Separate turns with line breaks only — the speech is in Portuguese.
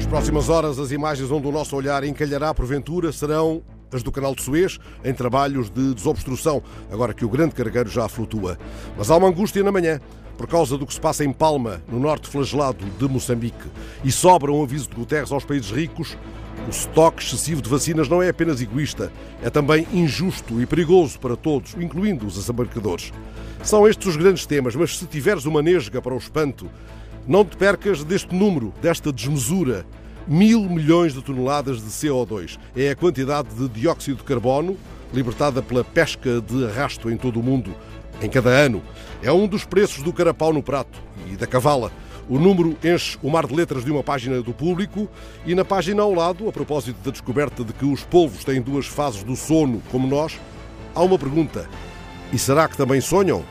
Nas próximas horas, as imagens onde o nosso olhar encalhará porventura serão as do canal de Suez, em trabalhos de desobstrução, agora que o grande cargueiro já flutua. Mas há uma angústia na manhã, por causa do que se passa em Palma, no norte flagelado de Moçambique. E sobra um aviso de Guterres aos países ricos. O estoque excessivo de vacinas não é apenas egoísta, é também injusto e perigoso para todos, incluindo os desembarcadores. São estes os grandes temas, mas se tiveres uma nesga para o espanto, não te percas deste número, desta desmesura. Mil milhões de toneladas de CO2 é a quantidade de dióxido de carbono libertada pela pesca de arrasto em todo o mundo em cada ano. É um dos preços do carapau no prato e da cavala. O número enche o mar de letras de uma página do público e na página ao lado, a propósito da descoberta de que os polvos têm duas fases do sono, como nós, há uma pergunta. E será que também sonham?